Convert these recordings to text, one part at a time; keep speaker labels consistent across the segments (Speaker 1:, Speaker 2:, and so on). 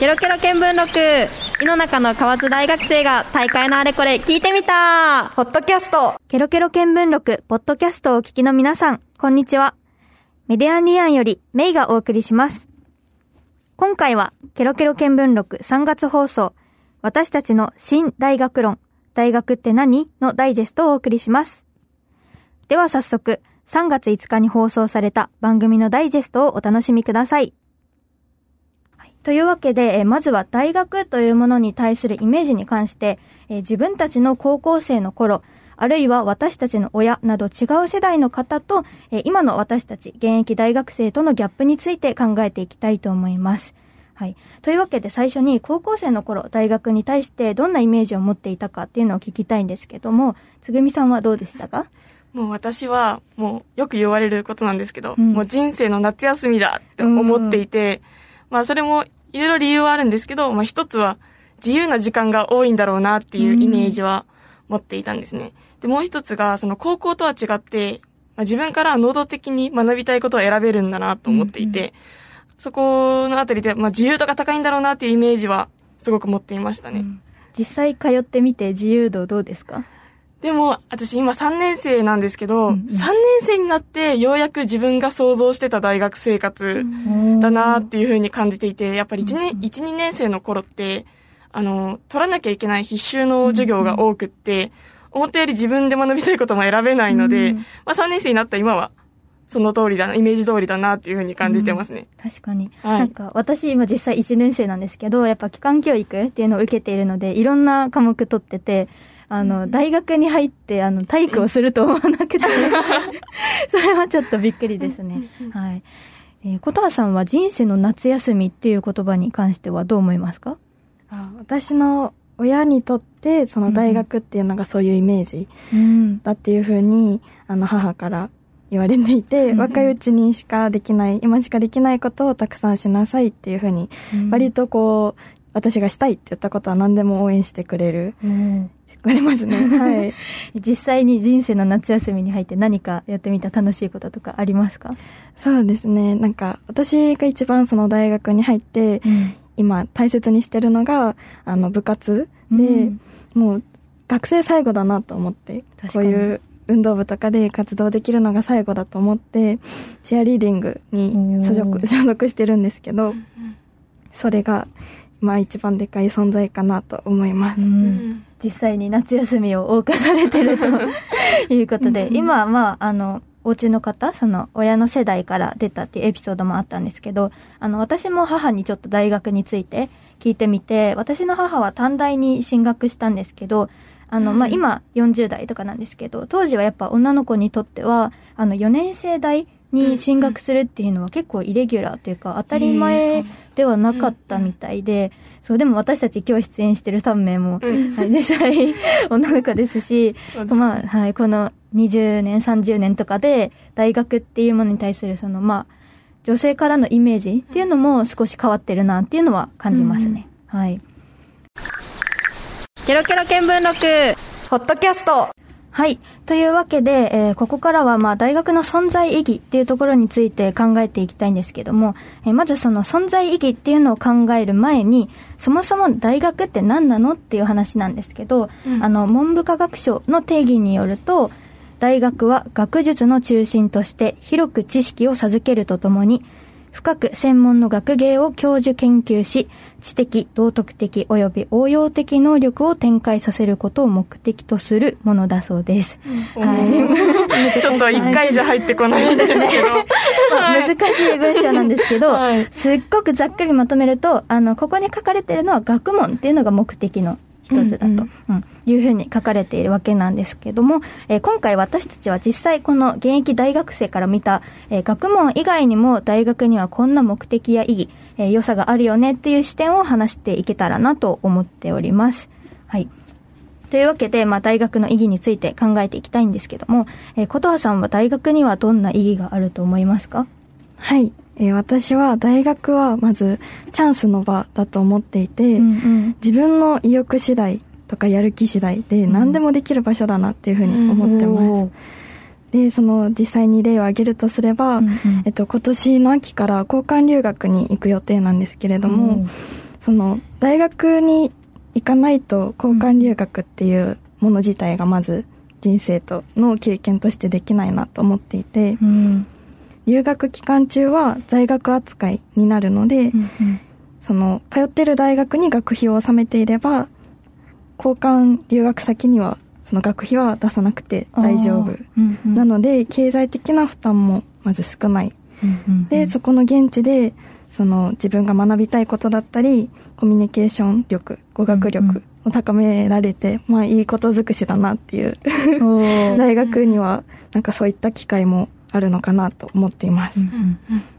Speaker 1: ケロケロ見聞録井の中の河津大学生が大会のあれこれ聞いてみた
Speaker 2: ポッドキャスト
Speaker 3: ケロケロ見聞録ポッドキャストをお聞きの皆さん、こんにちは。メディアンリアンよりメイがお送りします。今回は、ケロケロ見聞録3月放送、私たちの新大学論、大学って何のダイジェストをお送りします。では早速、3月5日に放送された番組のダイジェストをお楽しみください。はいというわけで、えーまずは大学というものに対するイメージに関して、えー自分たちの高校生の頃、あるいは私たちの親など違う世代の方と、えー今の私たち現役大学生とのギャップについて考えていきたいと思います。はい。というわけで最初に高校生の頃、大学に対してどんなイメージを持っていたかっていうのを聞きたいんですけども、つぐみさんはどうでしたか？
Speaker 2: もう私は、もうよく言われることなんですけど、
Speaker 3: うん
Speaker 2: もう人生の夏休みだって思っていて、まあそれもいろいろ理由はあるんですけど、まあ一つは自由な時間が多いんだろうなっていうイメージは持っていたんですね。で、もう一つが、その高校とは違って、まあ、自分から能動的に学びたいことを選べるんだなと思っていて、そこのあたりで、まあ自由度が高いんだろうなっていうイメージはすごく持っていましたね。
Speaker 3: 実際通ってみて自由度どうですか？
Speaker 2: でも、私今3年生なんですけど、
Speaker 3: うんうん。
Speaker 2: 3年生になってようやく自分が想像してた大学生活だなっていう風に感じていて、やっぱり1年、1、2年生の頃って、あの、取らなきゃいけない必修の授業が多くって、思ったより自分で学びたいことも選べないので、
Speaker 3: うん
Speaker 2: まあ3年生になった今は、その通りだな、イメージ通りだなっていう風に感じてますね。
Speaker 3: 確かに。
Speaker 2: はい。
Speaker 3: なんか、私今実際1年生なんですけど、やっぱ機関教育っていうのを受けているので、いろんな科目取ってて、あの、大学に入って、あの、体育をすると思わなくて、それはちょっとびっくりですね。はい。えー、琴葉さんは人生の夏休みっていう言葉に関してはどう思いますか？
Speaker 4: あ私の親にとってその大学っていうのがそういうイメージ
Speaker 3: うん。
Speaker 4: だっていうふうにあの母から言われていて、
Speaker 3: うん
Speaker 4: 若いうちにしかできない今しかできないことをたくさんしなさいっていうふうに、割とこう私がしたいって言ったことは何でも応援してくれる
Speaker 3: うん
Speaker 4: ありますね。はい。
Speaker 3: 実際に人生の夏休みに入って何かやってみた楽しいこととかありますか？
Speaker 4: そうですね。なんか私が一番その大学に入って
Speaker 3: うん。
Speaker 4: 今大切にしてるのがあの部活で、
Speaker 3: うん。
Speaker 4: もう学生最後だなと思ってこういう運動部とかで活動できるのが最後だと思ってチアリーディングに所
Speaker 3: お
Speaker 4: 属
Speaker 3: ー
Speaker 4: 所属してるんですけどそれがまあ一番でかい存在かなと思います、
Speaker 3: うん。実際に夏休みを謳歌されてるということで、今はまあ、あの、お家の方、その親の世代から出たっていうエピソードもあったんですけど、あの、私も母にちょっと大学について聞いてみて、私の母は短大に進学したんですけど、あの、まあ、今40代とかなんですけど、当時はやっぱ女の子にとっては、あの、4年生代に進学するっていうのは結構イレギュラーというか当たり前ではなかったみたいで、そう、でも私たち今日出演してる3名も、実際 女の子ですし、まあ、はい、この20年、30年とかで大学っていうものに対するその、まあ、女性からのイメージっていうのも少し変わってるなっていうのは感じますね。はい。
Speaker 1: ケロケロ見聞録。
Speaker 2: ポッドキャスト
Speaker 3: はい。というわけで、えーここからは、まあ、大学の存在意義っていうところについて考えていきたいんですけども、えーまずその存在意義っていうのを考える前に、そもそも大学って何なのっていう話なんですけど、あの、文部科学省の定義によると、大学は学術の中心として広く知識を授けるとともに、深く専門の学芸を教授研究し、知的、道徳的及び応用的能力を展開させることを目的とするものだそうです。はい。
Speaker 2: ちょっと一回じゃ入ってこないんですけど。はい
Speaker 3: 難しい文章なんですけど、
Speaker 2: はい
Speaker 3: すっごくざっくりまとめると、あの、ここに書かれてるのは学問っていうのが目的の一つだと、
Speaker 4: うん
Speaker 3: うんいうふうに書かれているわけなんですけども、えー今回私たちは実際この現役大学生から見た、えー学問以外にも大学にはこんな目的や意義、えー良さがあるよねっていう視点を話していけたらなと思っております。はい。というわけで、まあ、大学の意義について考えていきたいんですけども、えー、琴葉さんは大学にはどんな意義があると思いますか？
Speaker 4: はい、えー私は大学はまずチャンスの場だと思っていて、
Speaker 3: うん
Speaker 4: 自分の意欲次第とかやる気次第で何でもできる場所だなっていうふうに思ってます、
Speaker 3: おー
Speaker 4: でその実際に例を挙げるとすれば、
Speaker 3: うんうん。
Speaker 4: えっと、今年の秋から交換留学に行く予定なんですけれども、その大学に行かないと交換留学っていうもの自体がまず人生との経験としてできないなと思っていて、
Speaker 3: うん。
Speaker 4: 留学期間中は在学扱いになるので、
Speaker 3: うん
Speaker 4: その通ってる大学に学費を納めていれば交換留学先にはその学費は出さなくて大丈夫。
Speaker 3: うんうん。
Speaker 4: なので経済的な負担もまず少ない。
Speaker 3: うんうん
Speaker 4: でそこの現地でその自分が学びたいことだったりコミュニケーション力語学
Speaker 3: うん
Speaker 4: 力を高められて、まあいいこと尽くしだなっていう。大学にはなんかそういった機会もあるのかなと思っています、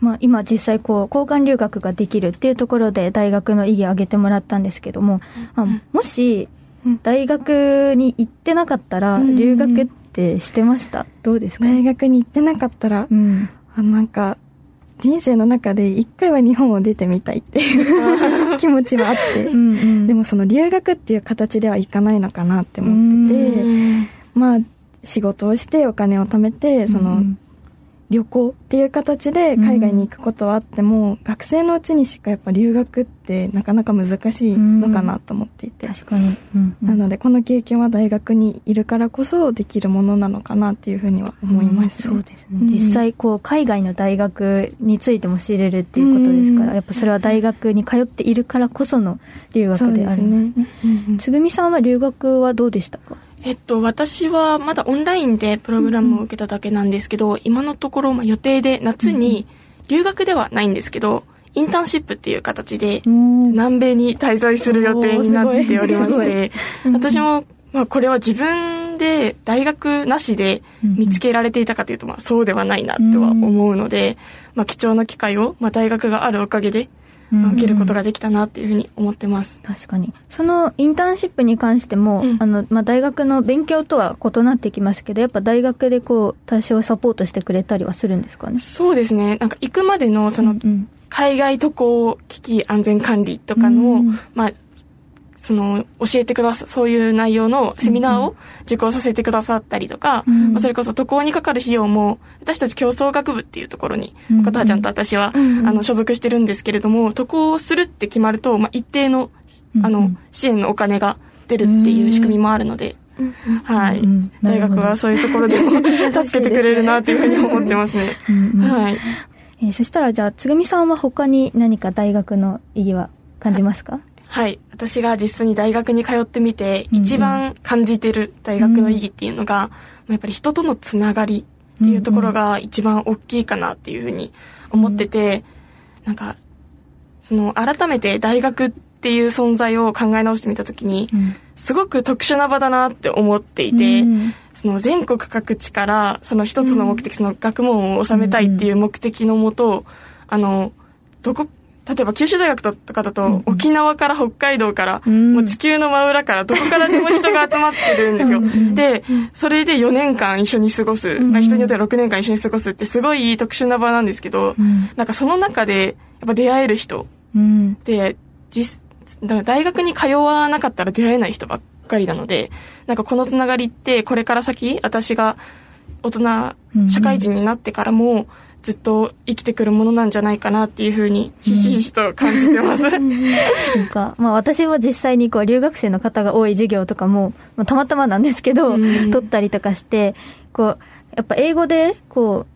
Speaker 3: まあ、今実際こう交換留学ができるっていうところで大学の意義を挙げてもらったんですけども、まあもし
Speaker 4: うん。
Speaker 3: 大学に行ってなかったら
Speaker 4: うん
Speaker 3: 留学ってしてました？どうですか？
Speaker 4: 大学に行ってなかったら
Speaker 3: うん。
Speaker 4: あなんか人生の中で一回は日本を出てみたいっていう 気持ちはあって、
Speaker 3: うんうん。
Speaker 4: でもその留学っていう形ではいかないのかなって思ってて、まあ仕事をしてお金を貯めてその、
Speaker 3: うん
Speaker 4: 旅行っていう形で海外に行くことはあっても、学生のうちにしかやっぱ留学ってなかなか難しいのかなと思っていて、
Speaker 3: 確かに、うん。うん。
Speaker 4: なのでこの経験は大学にいるからこそできるものなのかなっていうふうには思いますね。
Speaker 3: そうですね、
Speaker 4: うん。
Speaker 3: 実際こう海外の大学についても知れるっていうことですから、
Speaker 4: うん。
Speaker 3: やっぱそれは大学に通っているからこその留学であるんですね。
Speaker 4: うんうん。
Speaker 3: つぐみさんは留学はどうでしたか？
Speaker 2: えっと、私はまだオンラインでプログラムを受けただけなんですけど、今のところ、まあ、予定で夏に、留学ではないんですけど、インターンシップっていう形で、南米に滞在する予定になっておりまして、私も、まあ、これは自分で大学なしで見つけられていたかというと、まあ、そうではないなとは思うので、まあ、貴重な機会を、まあ、大学があるおかげで、まあ受けることができたなっていうふうに思ってます。
Speaker 3: 確かに。そのインターンシップに関しても、
Speaker 2: うん。
Speaker 3: あのまあ、大学の勉強とは異なってきますけどやっぱ大学でこう多少サポートしてくれたりはするんですかね？
Speaker 2: そうですね。なんか行くまでの、その、
Speaker 3: うん
Speaker 2: 海外渡航危機安全管理とかの、
Speaker 3: うん。
Speaker 2: まあ、その、教えてくださ、そういう内容のセミナーを受講させてくださったりとか、
Speaker 3: うん。
Speaker 2: まあ、それこそ渡航にかかる費用も、私たち競争学部っていうところに、
Speaker 3: うん
Speaker 2: 岡田ちゃんと私は、
Speaker 4: うん
Speaker 2: あの、所属してるんですけれども、渡航するって決まると、まあ、一定の、あの
Speaker 3: うん、
Speaker 2: 支援のお金が出るっていう仕組みもあるので、はい、
Speaker 3: うんな
Speaker 2: 大
Speaker 3: るほど
Speaker 2: 学はそういうところでも 助けてくれるなっていうふうに思ってますね。
Speaker 3: うんうん。
Speaker 2: はい。
Speaker 3: えーそしたらじゃあつぐみさんは他に何か大学の意義は感じますか？
Speaker 2: はい。私が実際に大学に通ってみて、一番感じてる大学の意義っていうのが、まあやっぱり人とのつながりっていうところが一番大きいかなっていうふうに思ってて、なんか、その、改めて大学っていう存在を考え直してみたときに、すごく特殊な場だなって思っていて、
Speaker 3: うん
Speaker 2: その全国各地からその一つの目的、その学問を収めたいっていう目的のもと、あの、どこ、例えば九州大学とかだと、沖縄から北海道から、
Speaker 3: うん。
Speaker 2: もう地球の真裏からどこからでも人が集まってるんですよ。で、それで4年間一緒に過ごす、まあ人によっては6年間一緒に過ごすってすごい特殊な場なんですけど、
Speaker 3: うん。
Speaker 2: なんかその中でやっぱ出会える人
Speaker 3: うん。
Speaker 2: で、実、だから大学に通わなかったら出会えない人ばっかりなので、なんかこのつながりって、これから先、私が大
Speaker 3: うん
Speaker 2: 人、社会人になってからも、ずっと生きてくるものなんじゃないかなっていうふうに、ひしひしと感じてます。
Speaker 3: なんか、まあ私は実際にこう留学生の方が多い授業とかも、まあ、たまたまなんですけど、
Speaker 2: うん。
Speaker 3: 取ったりとかして、こう、やっぱ英語で、こう、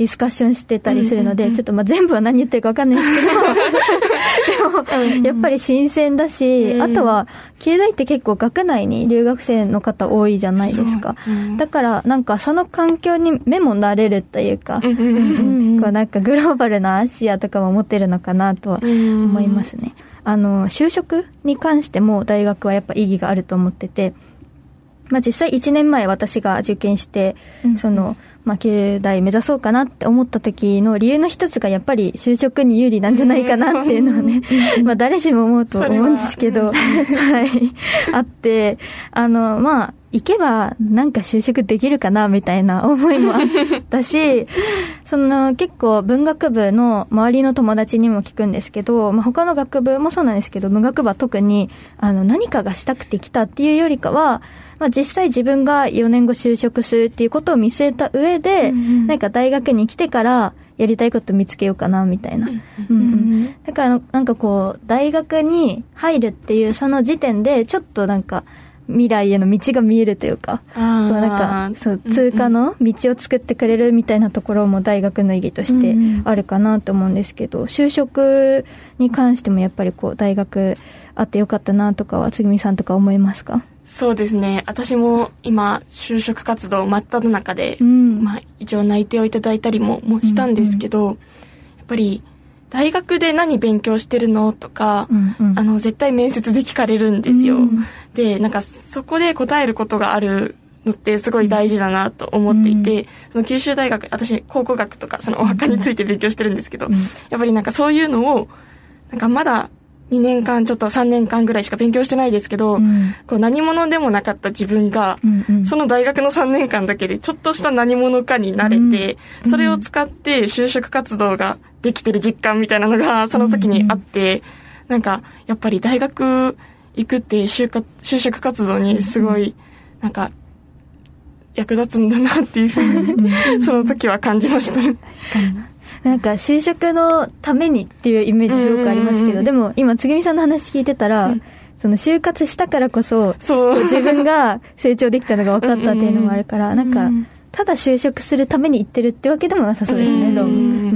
Speaker 3: ディスカッションしてたりするので、ちょっとまあ全部は何言ってるかわかんないですけど、でも、やっぱり新鮮だし、
Speaker 2: うん。
Speaker 3: あとは、経済って結構学内に留学生の方多いじゃないですか。
Speaker 2: そう。うん。
Speaker 3: だから、なんかその環境に目も慣れるっていうか、
Speaker 2: うんうんうん
Speaker 3: こうなんかグローバルなアジアとかも持ってるのかなとは
Speaker 2: うん
Speaker 3: 思いますね。あの、就職に関しても大学はやっぱ意義があると思ってて、まあ実際1年前私が受験して、その、まあ経大目指そうかなって思った時の理由の一つがやっぱり就職に有利なんじゃないかなっていうのはね、まあ誰しも思うと思うんですけど、はい、あって、あの、まあ、行けばなんか就職できるかなみたいな思いもあったし、その結構文学部の周りの友達にも聞くんですけど、まあ、他の学部もそうなんですけど、文学部は特にあの何かがしたくて来たっていうよりかは、まあ、実際自分が4年後就職するっていうことを見据えた上で、なんか大学に来てから、やりたいこと見つけようかな、みたいな。うんうん。だから、なんかこう、大学に入るっていうその時点で、ちょっとなんか、未来への道が見えるというか、こうなんか、そう、通過の道を作ってくれるみたいなところも大学の意義としてあるかなと思うんですけど、就職に関してもやっぱりこう、大学あってよかったなとかは、つぐみさんとか思いますか？
Speaker 2: そうですね。私も今、就職活動真っ只中で、
Speaker 3: うん。
Speaker 2: まあ一応内定をいただいたりももしたんですけど、やっぱり大学で何勉強してるの？とか、
Speaker 3: うんうん。
Speaker 2: あの、絶対面接で聞かれるんですよ。
Speaker 3: うん
Speaker 2: で、なんかそこで答えることがあるのってすごい大事だなと思っていて、その九州大学、私、考古学とかそのお墓について勉強してるんですけど、
Speaker 3: ん。
Speaker 2: やっぱりなんかそういうのを、なんかまだ2年間、ちょっと3年間ぐらいしか勉強してないですけど、
Speaker 3: うん。
Speaker 2: こう何者でもなかった自分が、
Speaker 3: うんうん。
Speaker 2: その大学の3年間だけでちょっとした何者かになれて、それを使って就職活動ができてる実感みたいなのがその時にあって、なんかやっぱり大学行くって就活就職活動にすごい、なんか役立つんだなっていうふうに、その時は感じました。ね。
Speaker 3: なんか就職のためにっていうイメージすごくありますけど、でも今つぐみさんの話聞いてたら、
Speaker 2: うん
Speaker 3: その就活したからこそ、
Speaker 2: そう。
Speaker 3: 自分が成長できたのが分かったっていうのもあるから、なんか、ただ就職するために行ってるってわけでもなさそうですね、
Speaker 2: うん
Speaker 3: どうも。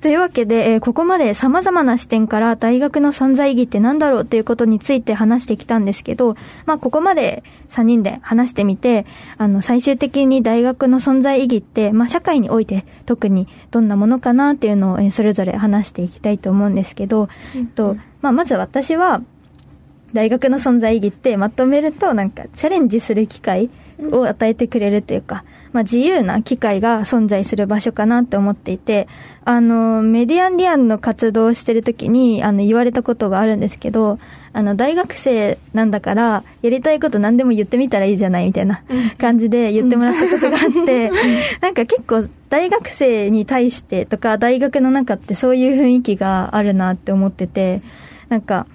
Speaker 3: というわけで、えーここまで様々な視点から大学の存在意義って何だろうっていうことについて話してきたんですけど、まあここまで3人で話してみて、あの最終的に大学の存在意義って、まあ社会において特にどんなものかなっていうのをえーそれぞれ話していきたいと思うんですけど、えっと、まあまず私は、大学の存在意義ってまとめるとなんかチャレンジする機会を与えてくれるというか、まあ自由な機会が存在する場所かなって思っていて、あの、メディアンリアンの活動をしてる時に、あの、言われたことがあるんですけど、あの、大学生なんだから、やりたいこと何でも言ってみたらいいじゃないみたいな感じで言ってもらったことがあって、なんか結構大学生に対してとか、大学の中ってそういう雰囲気があるなって思ってて、なんか、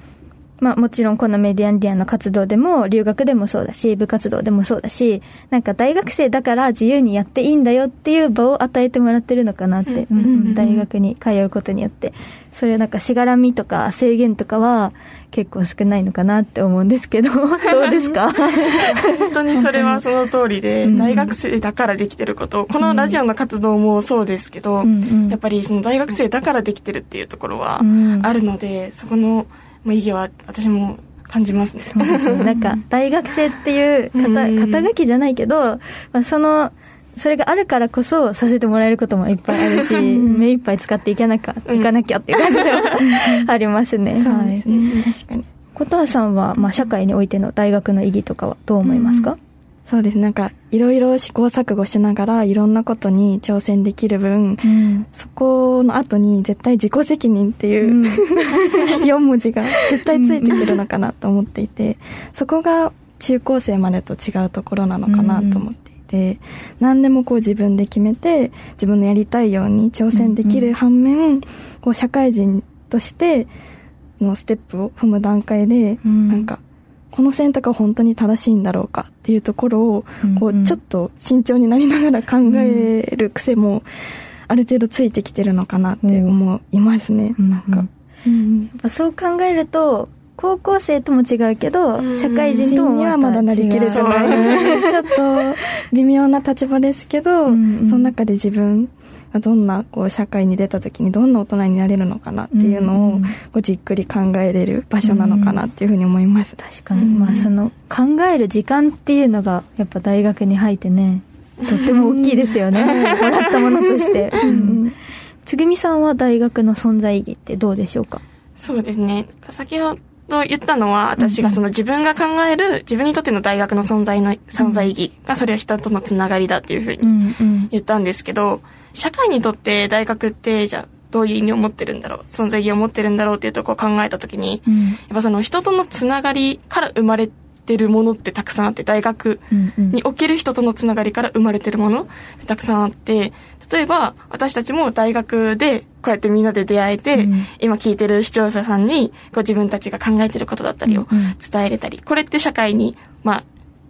Speaker 3: まあもちろんこのメディアンリアンの活動でも留学でもそうだし部活動でもそうだしなんか大学生だから自由にやっていいんだよっていう場を与えてもらってるのかなって、大学に通うことによって。それなんかしがらみとか制限とかは結構少ないのかなって思うんですけど どうですか？
Speaker 2: 本当にそれはその通りで、
Speaker 3: うん。
Speaker 2: 大学生だからできてること、このラジオの活動もそうですけど、
Speaker 3: うんうん。
Speaker 2: やっぱりその大学生だからできてるっていうところは
Speaker 3: うん。
Speaker 2: あるので、そこのまあ意義は私も感じますね。
Speaker 3: そうですねなんか大学生っていう肩
Speaker 2: うん
Speaker 3: 肩書きじゃないけど、まあ、そのそれがあるからこそさせてもらえることもいっぱいあるし、目いっぱい使っていかなきゃ、いかなきゃっていう感じではありますね。
Speaker 4: そう
Speaker 3: はい
Speaker 4: です。ね。確かに。
Speaker 3: 琴葉さんは、まあ、社会においての大学の意義とかはどう思いますか、
Speaker 4: そうです。なんか、いろいろ試行錯誤しながら、いろんなことに挑戦できる分、
Speaker 3: うん。
Speaker 4: そこの後に絶対自己責任っていう、
Speaker 3: うん。
Speaker 4: 4文字が絶対ついてくるのかなと思っていて、そこが中高生までと違うところなのかなと思っていて、何でもこう自分で決めて、自分のやりたいように挑戦できる反面、こう社会人としてのステップを踏む段階で、
Speaker 3: うん。
Speaker 4: なんか、この選択は本当に正しいんだろうかっていうところを、こ
Speaker 3: う
Speaker 4: ちょっと慎重になりながら考える癖も、ある程度ついてきてるのかなって思いますね。
Speaker 3: うん
Speaker 4: なんか。うん
Speaker 3: やっぱそう考えると高校生とも違うけど、
Speaker 2: うん
Speaker 3: 社会人とも
Speaker 4: にはまだなりきれてない。ちょっと微妙な立場ですけど、
Speaker 3: うんうん。
Speaker 4: その中で自分がどんなこう社会に出た時にどんな大人になれるのかなっていうのを
Speaker 3: うん
Speaker 4: こうじっくり考えれる場所なのかなっていうふうに思います。
Speaker 3: 確かに、
Speaker 4: うん。
Speaker 3: まあその考える時間っていうのがやっぱ大学に入ってね とっても大きいですよね。もらったものとして、うん。つぐみさんは大学の存在意義ってどうでしょうか？
Speaker 2: そうですね。先ほど言ったのは、私がその自分が考える、自分にとっての大学の存在の、存在意義が、それは人とのつながりだっていうふうに
Speaker 3: んうん。
Speaker 2: 言ったんですけど、社会にとって大学って、じゃあ、どういう意味を持ってるんだろう、存在意義を持ってるんだろうっていうところを考えたときに、
Speaker 3: うん。
Speaker 2: やっぱその人とのつながりから生まれてるものってたくさんあって、大学
Speaker 3: うんうん
Speaker 2: における人とのつながりから生まれてるものってたくさんあって、例えば私たちも大学でこうやってみんなで出会えて、
Speaker 3: うん。
Speaker 2: 今聞いてる視聴者さんにこう自分たちが考えてることだったりを
Speaker 3: うん。うん
Speaker 2: 伝えれたり、これって社会に、まあ、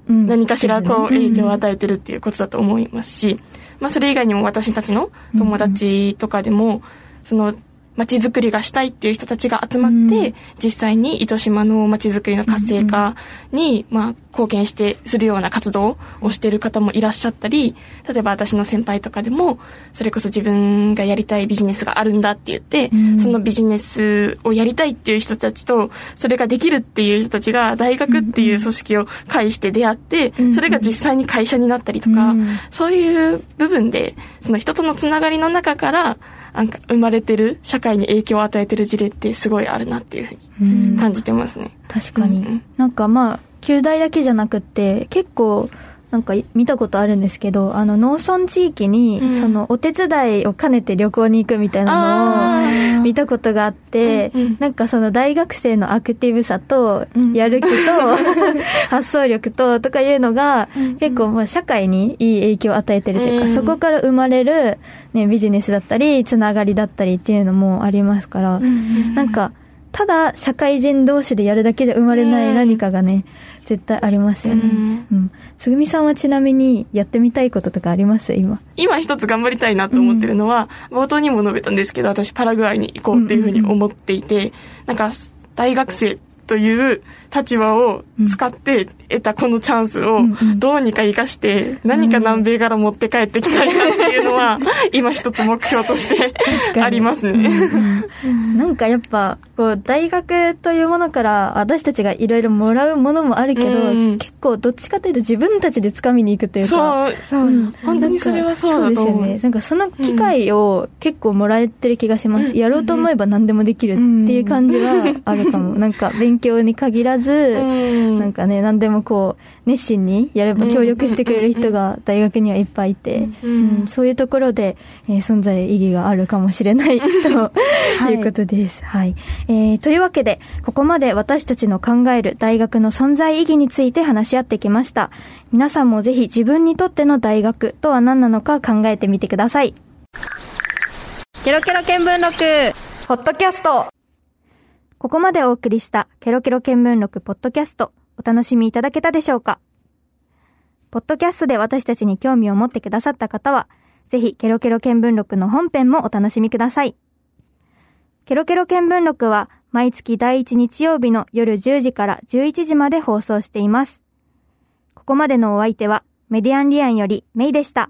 Speaker 3: うん。
Speaker 2: 何かしらこう影響を与えてるっていうことだと思いますし、まあそれ以外にも私たちの友達とかでも、その街づくりがしたいっていう人たちが集まって、
Speaker 3: うん。
Speaker 2: 実際に糸島の街づくりの活性化に、まあ貢献して、するような活動をしている方もいらっしゃったり、例えば私の先輩とかでも、それこそ自分がやりたいビジネスがあるんだって言って、
Speaker 3: うん。
Speaker 2: そのビジネスをやりたいっていう人たちと、それができるっていう人たちが大学っていう組織を介して出会って、
Speaker 3: うん
Speaker 2: それが実際に会社になったりとか、
Speaker 3: うん。
Speaker 2: そういう部分で、その人とのつながりの中から、なんか生まれてる、社会に影響を与えてる事例ってすごいあるなっていうふう
Speaker 3: うん。
Speaker 2: に感じてますね。
Speaker 3: 確かに、
Speaker 2: うんうん。
Speaker 3: なんかまあ旧大だけじゃなくって結構なんか見たことあるんですけどあの農村地域に、
Speaker 2: うん。
Speaker 3: そのお手伝いを兼ねて旅行に行くみたいなのを見たことがあって、
Speaker 2: うんうん。
Speaker 3: なんかその大学生のアクティブさと
Speaker 2: うん。
Speaker 3: やる気と 発想力ととかいうのが結構まあ社会にいい影響を与えてるというか、
Speaker 2: うん。
Speaker 3: そこから生まれる、ね、ビジネスだったりつながりだったりっていうのもありますから、なんか、ただ社会人同士でやるだけじゃ生まれない何かがね、絶対ありますよね。
Speaker 2: うん
Speaker 3: うん。つぐみさんはちなみにやってみたいこととかあります？今。
Speaker 2: 今一つ頑張りたいなと思ってるのは、冒頭にも述べたんですけど、私パラグアイに行こうっていうふうに思っていて、なんか大学生という立場を使って得たこのチャンスをどうにか活かして何か南米から持って帰ってきたいなっていうのは今一つ目標としてありますね。
Speaker 3: なんかやっぱ、こう、大学というものから私たちがいろいろもらうものもあるけど、
Speaker 2: うん
Speaker 3: 結構どっちかというと自分たちで掴みに行くというか、
Speaker 2: そう、
Speaker 4: そう
Speaker 2: 本当にそれはそうだと思う。
Speaker 3: そうですよね。なんかその機会を結構もらえてる気がします。
Speaker 2: うん
Speaker 3: やろうと思えば何でもできるっていう感じはあるかも。なんか勉強に限らず、
Speaker 2: うん。
Speaker 3: なんかね、何でもこう、熱心にやれば協力してくれる人が大学にはいっぱいいて、
Speaker 2: うん
Speaker 3: うん。そういうところで、えー存在意義があるかもしれない とい。うことです。はい、えーというわけで、ここまで私たちの考える大学の存在意義について話し合ってきました。皆さんもぜひ自分にとっての大学とは何なのか考えてみてください。
Speaker 1: ケロケロ見聞録。
Speaker 3: ポッドキャストここまでお送りしたケロケロ見聞録ポッドキャストお楽しみいただけたでしょうか？ポッドキャストで私たちに興味を持ってくださった方は、ぜひケロケロ見聞録の本編もお楽しみください。ケロケロ見聞録は毎月第1日曜日の夜10時から11時まで放送しています。ここまでのお相手はメディアンリアンよりメイでした。